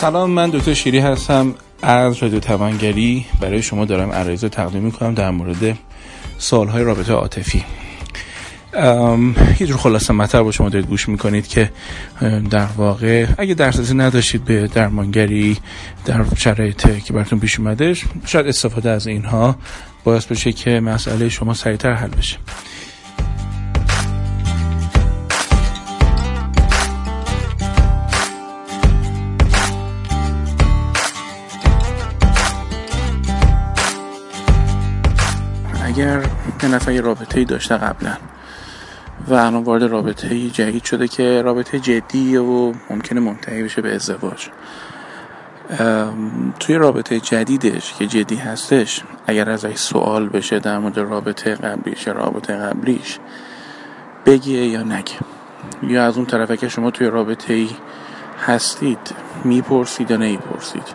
سلام من دکتر شیری هستم از رادیو توانگری. برای شما دارم عرایز تقدیم می‌کنم در مورد سالهای رابطه عاطفی. یه جور خلاصه مطلب با شما دارید گوش می‌کنید که در واقع اگه درسازی نداشتید به درمانگری در شرایط که براتون پیش اومده شاید استفاده از اینها باعث بشه که مسئله شما سریعتر حل بشه. اگر یه نفر یه رابطه ای داشته قبلا و الان وارد رابطه جدید شده که رابطه جدی و ممکنه منتهی بشه به ازدواج. توی رابطه جدیدش که جدی هستش اگر ازش سوال بشه در مورد رابطه قبلیش یا رابطه قبلیش بگه یا نگه. یا از اون طرفه که شما توی رابطه ای هستید می‌پرسید یا نمی‌پرسید؟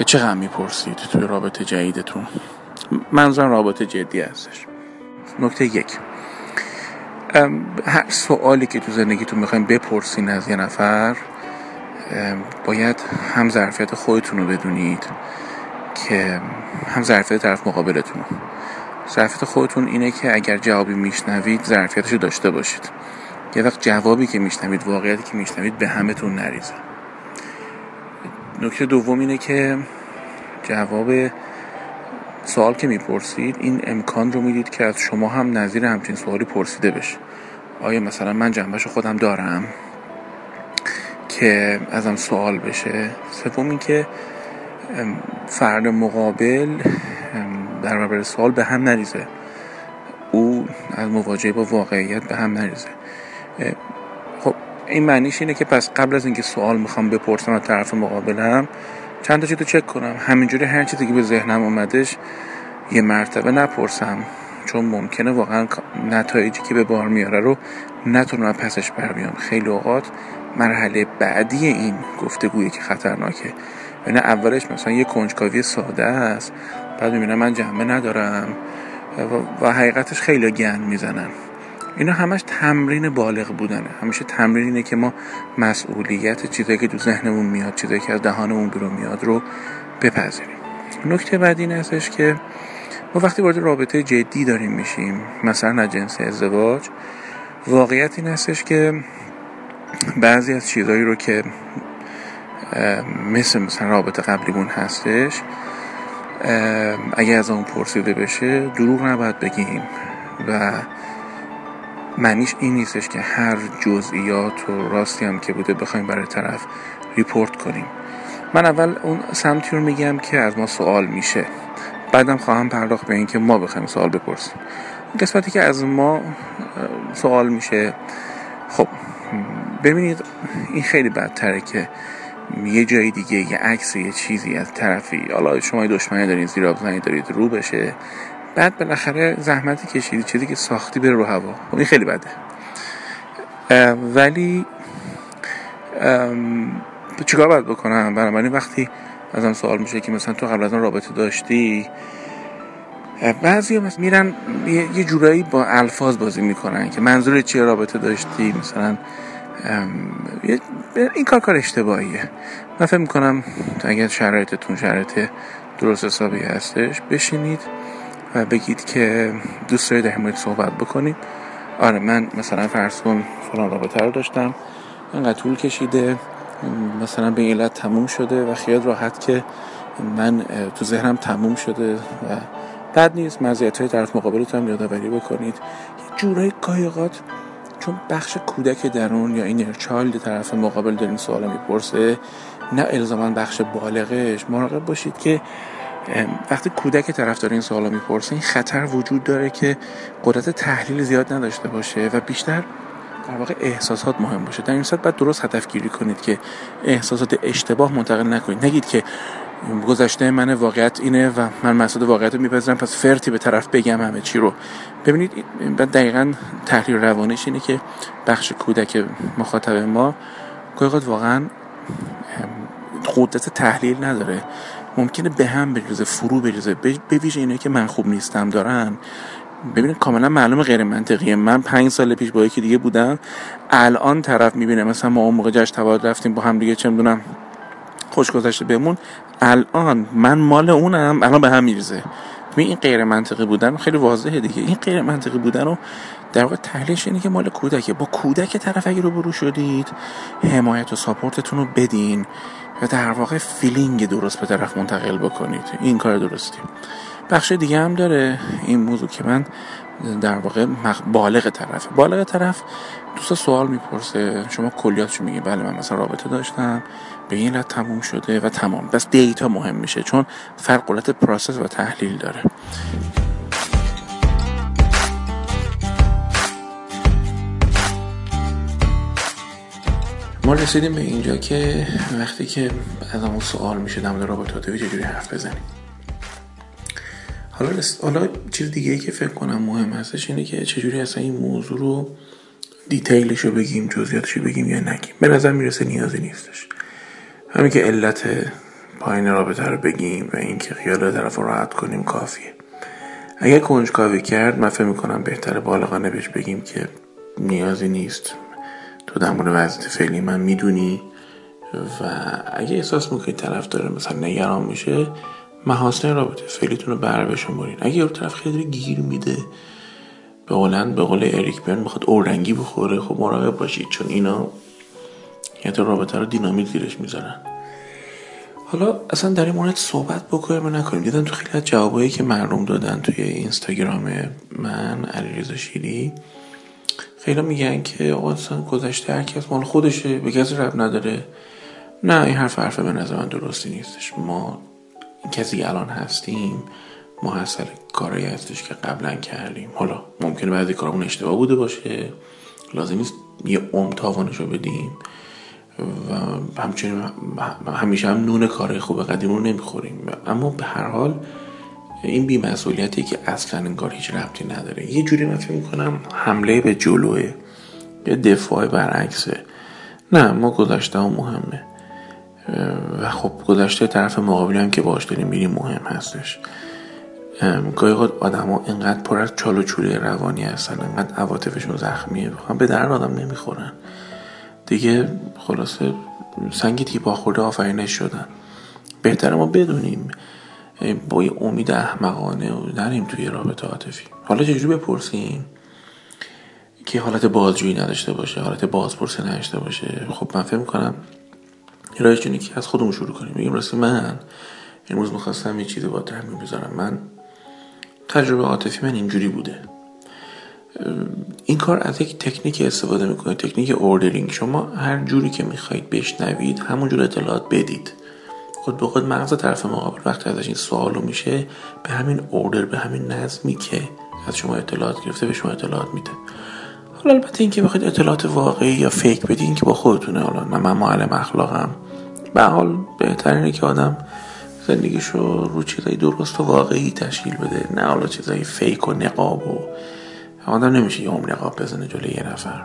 یا چقدر می‌پرسید توی رابطه جدیدتون؟ منظورم رابطه جدی هستش. نکته یک. هر سوالی که تو زندگیتون می‌خوایم بپرسین از یه نفر باید هم ظرفیت خودتون رو بدونید که هم ظرفیت طرف مقابلتون ظرفیت خودتون اینه که اگر جوابی میشنوید ظرفیتش رو داشته باشید. یه وقت جوابی که میشنوید واقعیتی که میشنوید به همتون نریزه. نکته دوم اینه که جواب سوال که می‌پرسید این امکان رو می‌دید که از شما هم نظیر همچین سوالی پرسیده بشه؟ آیا مثلا من جنبش خودم دارم که ازم سوال بشه؟ سوم این که فرد مقابل در برابر سوال به هم نریزه. او از مواجهه با واقعیت به هم نریزه. خب این معنیش اینه که پس قبل از اینکه سوال می‌خوام بپرسم از طرف مقابلم چند تا چیزو چک کنم. همینجوری هر چیزی که به ذهنم اومدش یه مرتبه نپرسم چون ممکنه واقعا نتایجی که به بار میاره رو نتونم پسش بر بیام خیلی اوقات مرحله بعدی این گفتگویی که خطرناکه. یعنی اولش مثلا یه کنجکاوی ساده است بعد می‌بینم من جمعه ندارم و حقیقتش خیلی گن می‌زنن. اینا همش تمرین بالغ بودنه. همیشه تمرین اینه که ما مسئولیت چیزایی که تو ذهنمون میاد چیزایی که از دهانمون بیرون میاد رو بپذیریم. نکته بعد این هستش که ما وقتی وارد رابطه جدی داریم میشیم مثلا از جنس ازدواج واقعیت این هستش که بعضی از چیزهایی رو که مثل مثلا رابطه قبلیمون هستش اگه از اون پرسیده بشه دروغ نباید بگیم و معنیش این نیستش که هر جزئیات و راستی هم که بوده بخوایم برای طرف ریپورت کنیم. من اول اون سمتی رو میگم که از ما سوال میشه. بعدم خواهم پرداخت به اینکه ما بخوایم سوال بپرسیم. قسمتی که از ما سوال میشه. خب ببینید این خیلی بدتره که یه جای دیگه یه عکس یه چیزی از طرفی حالا شما دشمنی دارید زیرا دارید رو بشه. بعد بالاخره زحمتی کشیدی چیزی که ساختی بره رو هوا. خب این خیلی بده. ولی چیکار باید بکنم؟ بنابراین وقتی ازم سوال میشه که مثلا تو قبل از اون رابطه داشتی بعضی هم میرن یه جورایی با الفاظ بازی می‌کنن که منظور چیه رابطه داشتی؟ مثلا این کار کار اشتباهیه. من فکر می‌کنم اگر شرایطتون شرایط درست حسابی هستش بشینید. و بگید که دوست دارید در مورد صحبت بکنید. آره من مثلا فرض کن فلان رابطه رو داشتم. اینقدر طول کشیده مثلا به علت تموم شده و خیال راحت که من تو ذهنم تموم شده و بد نیست. مزیت های طرف مقابلت هم یادآوری بکنید. یه جورای قایقات چون بخش کودک درون یا اینر چایلد طرف مقابل دارین سوال می‌پرسه نه الزاما بخش بالغش. مراقب باشید که وقتی کودک طرف داره این سوالا می‌پرسه این خطر وجود داره که قدرت تحلیل زیاد نداشته باشه و بیشتر در واقع احساسات مهم باشه. در این صورت باید درست هدف گیری کنید که احساسات اشتباه منتقل نکنید. نگید که گذشته من واقعیت اینه و من مسئله واقعیت رو میپذیرم پس فرتی به طرف بگم همه چی رو. ببینید دقیقا تحلیل روانش اینه که بخش کودک مخاطب ما گاهی واقعا قدرت تحلیل نداره. ممکنه به هم بریزه فرو بریزه. به ویژه اینه که من خوب نیستم دارن. ببینید کاملا معلوم غیر منطقیه. من پنج سال پیش با یکی دیگه بودم. الان طرف می‌بینه. مثلا ما اون موقع جشن تولد رفتیم با هم دیگه چه می‌دونم خوش گذشته بمون الان من مال اونم الان به هم میریزه. این غیر منطقی بودن خیلی واضحه دیگه. این غیر منطقی بودن رو در واقع تحلیلش اینه که مال کودکه. با کودک طرف اگه رو برو شدید حمایت و support تون رو بدین و در واقع feeling درست به طرف منتقل بکنید. این کار درستی بخش دیگه هم داره این موضوع که من در واقع بالغ طرف. بالغ طرف دوست سوال می‌پرسه. شما کلیاتشو میگی؟ بله من مثلا رابطه داشتم. به این تموم شده و تمام. پس data مهم میشه چون فرق قدرت process و تحلیل داره. ما رسیدیم به اینجا که وقتی که از اون سوال میشه در مورد رابطه عاطفی چجوری حرف بزنیم. حالا حالا چیز دیگه ای که فکر کنم مهم هستش اینه که چجوری اصلا این موضوع رو detail ش رو بگیم جزئیاتش رو بگیم یا نگیم. به نظر می‌رسه نیازی نیستش. همین که علت پایین رابطه رو بگیم و اینکه خیال طرف راحت کنیم کافیه. اگر کنجکاوی کرد من فکر می‌کنم بهتره بالغانه بهش بگیم که نیازی نیست. تو در مورد وضعیت فعلی من می‌دونی؟ و اگه احساس می‌کنید طرف داره مثلا نگران میشه محاسن رابطه فعلیتون رو بر بشمارین اگه یه طرف خیلی گیر میده به قولن به قول اریک برن می‌خواد اورنگی بخوره خب مراقب باشید چون اینا یه تو رابطه رو دینامیت زیرش می‌ذارن. حالا اصلا در این مورد صحبت بکنیم و نکنیم؟ دیدم تو خیلی از جوابایی که مردم دادن توی اینستاگرام من علیرضا شیری خیلی میگن که آقا اصلا گذشته هر کس مال خودشه به کسی رب نداره. نه این حرف حرف به نظر من درستی نیستش. ما کسی الان هستیم محصل کاری هستش که قبلا کردیم. حالا ممکنه بعضی کارمون اشتباه بوده باشه. لازم نیست یه عم تاوانش رو بدیم. و همچنین همیشه هم نون کار خوب قدیم رو نمی‌خوریم. اما به هر حال این بیمسئولیتی که اصلا انگار هیچ ربطی نداره. یه جوری من فکر می‌کنم حمله به جلوه یه دفاع برعکسه. نه ما گذشته هم مهمه. و خب گذشته طرف مقابلی هم که باش داریم میریم مهم هستش. گاهی آدم ها اینقدر پر از چال و چوله روانی هستن اینقدر عواطفشون زخمیه. بخوام به درد آدم نمی‌خورن. دیگه خلاصه سنگ تیپا خورده آفرینش شدن. بهتره ما بدونیم با یه امید احمقانه نریم توی رابطه عاطفی. حالا چجوری بپرسیم که حالت بازجویی نداشته باشه حالت بازپرسی نداشته باشه. خب من فکر می‌کنم راهش اینه که از خودمون شروع کنیم. بگیم راستی من امروز می‌خواستم یه چیزی با تحمیل بذارم. من تجربه عاطفی من اینجوری بوده. این کار از یک تکنیک استفاده می‌کنه تکنیک اوردرینگ. شما هر جوری که می‌خواید بشنوید همونجور اطلاعات بدید. خود به خود مغز طرف مقابل وقتی ازش این سوالو میشه به همین اوردر به همین نظمی که از شما اطلاعات گرفته به شما اطلاعات میده. حالا البته اینکه بخواید اطلاعات واقعی یا فیک بدین که با خودتونه. حالا من, من معلم اخلاقم. به حال بهترینه که آدم زندگیشو رو چیزای درست و واقعی تشکیل بده. نه حالا چیزای فیک و نقاب و آدم نمیشه یه نقاب بزنه جلوی یه نفر.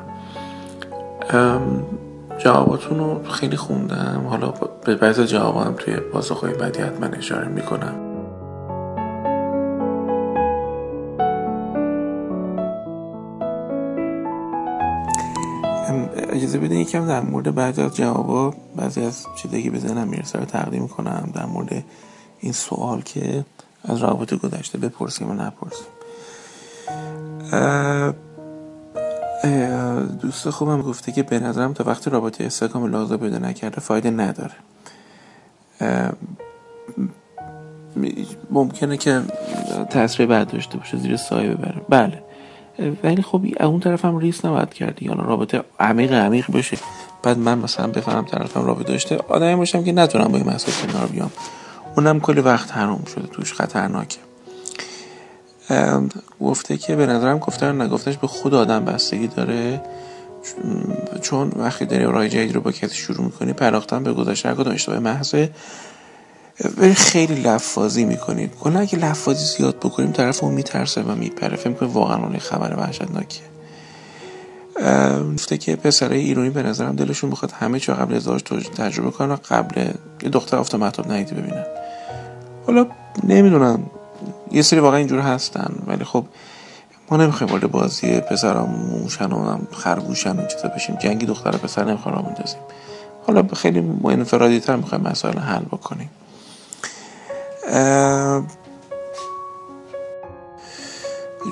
جواباتون رو خیلی خوندم. حالا به بعض جوابم توی پاسخهای بعدی حتما اشاره می‌کنم. اجازه بدین یکم در مورد بعضی از جوابا بعضی از چیزایی بزنم می‌رسه رو تقدیم کنم در مورد این سوال که از رابطه گذشته بپرسیم و نپرسیم. دوست خوبم گفته که به نظرم تا وقتی رابطه استحکام لازم پیدا نکرده فایده نداره. ممکنه که تاثیر بعد داشته باشه زیر سایه ببره. بله. ولی خب اون طرف هم ریس نباید کردی. یا رابطه عمیق عمیق بشه بعد من مثلا بفهمم طرفم رابطه داشته آدمی باشم که نتونم با این مسئله کنار بیام. اونم کلی وقت حروم شده توش خطرناکه. گفته که به نظرم گفتن نگفتش به خود آدم بستگی داره. چون وقتی داری راه جدید رو با کسی شروع می‌کنی پرداختن به هر کدوم اشتباه محضه. ولی خیلی لفاظی می‌کنیم کلا اگه لفاظی زیاد بکنیم طرف اون میترسه و میپره. فکر می‌کنه واقعا اون خبر وحشتناکه گفته که پسرای ایرانی به نظرم دلشون می‌خواد همه چی قبل ازدواج تجربه کنن قبل یه دختر افتا مطلب ندیدی ببینن. حالا نمی‌دونم. یه سری واقعا اینجور هستن ولی خب ما نمی‌خوایم وارد بازی پسرام موشن و خرگوشن و چیزا بشیم. جنگی دختر پسر نمی‌خوام را بندازیم. حالا خیلی انفرادی تر می‌خوایم مسائل حل بکنیم.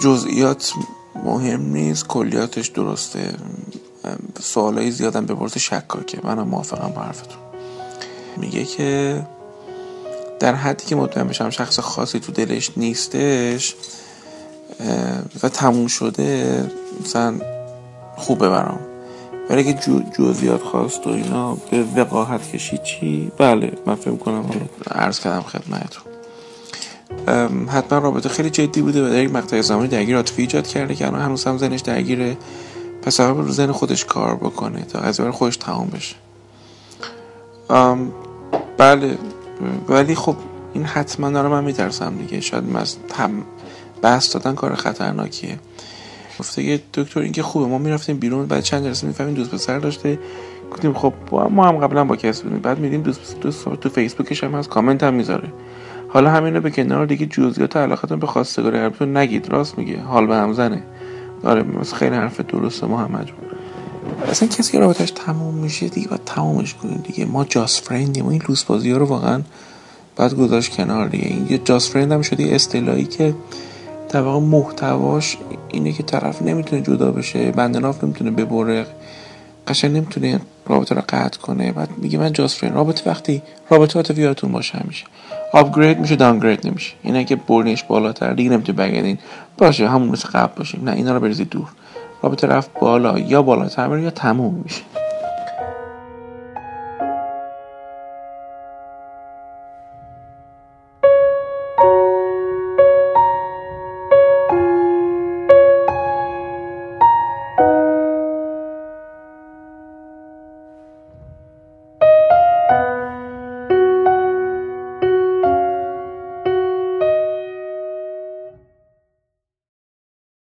جزئیات مهم نیست کلیاتش درسته. سوالای زیادم بپرسه شکاکه. منم موافقم با حرفتون. میگه که در حدی که مطمئن بشم شخص خاصی تو دلش نیستش و تموم شده مثلا خوبه برام. ولی اگه جو جزئیات خواست و اینا به وقاحت کشید چی؟ بله من فکر کنم حالا عرض کردم خدمتتون حتما رابطه خیلی جدی بوده و در یک مقطع زمانی درگیر عاطفی ایجاد کرده که الان هنوز هم زنش درگیره پس اول رو زن خودش کار بکنه تا از خودش تمام بشه. بله. ولی خب این حتما داره من میترسم دیگه. شاید از هم بحث دادن کار خطرناکیه. گفته یه دکتر اینکه خوبه ما می‌رفتیم بیرون بعد چند جلسه می‌فهمیم دوست پسر داشته. گفتیم خب ما هم قبلا با کسی بودیم. بعد میدیم دوست, دوست تو فیسبوکش هم هست کامنت هم می‌ذاره. حالا همینو به کنار دیگه جزئیات علاقتون به خواستگار قلبتون نگید. راست میگه. حال به هم زنه. آره خیلی حرف درسته محمد اصلا کسی که رابطش تموم میشه دیگه باید تمومش کنیم دیگه. ما جاست فرندیم این لوس بازی ها رو واقعا باید گذاشت کنار دیگه. این جاست فرند هم شده اصطلاحی که در واقع محتواش اینه که طرف نمی‌تونه جدا بشه بندناف نمی‌تونه ببره قشنگ نمی‌تونه رابطه رو قطع کنه. بعد میگه من جاست فرند رابطه وقتی رابطه عاطفی یادتون باشه همیشه. آپگرید میشه دانگرید نمیشه. اینه که برنش بالاتر دیگه نمی‌تونه بگردین. باشه همون مثل قبل باشیم. نه اینا رو بریزید دور. رابطه رفت بالا یا بالاتر یا تموم میشه.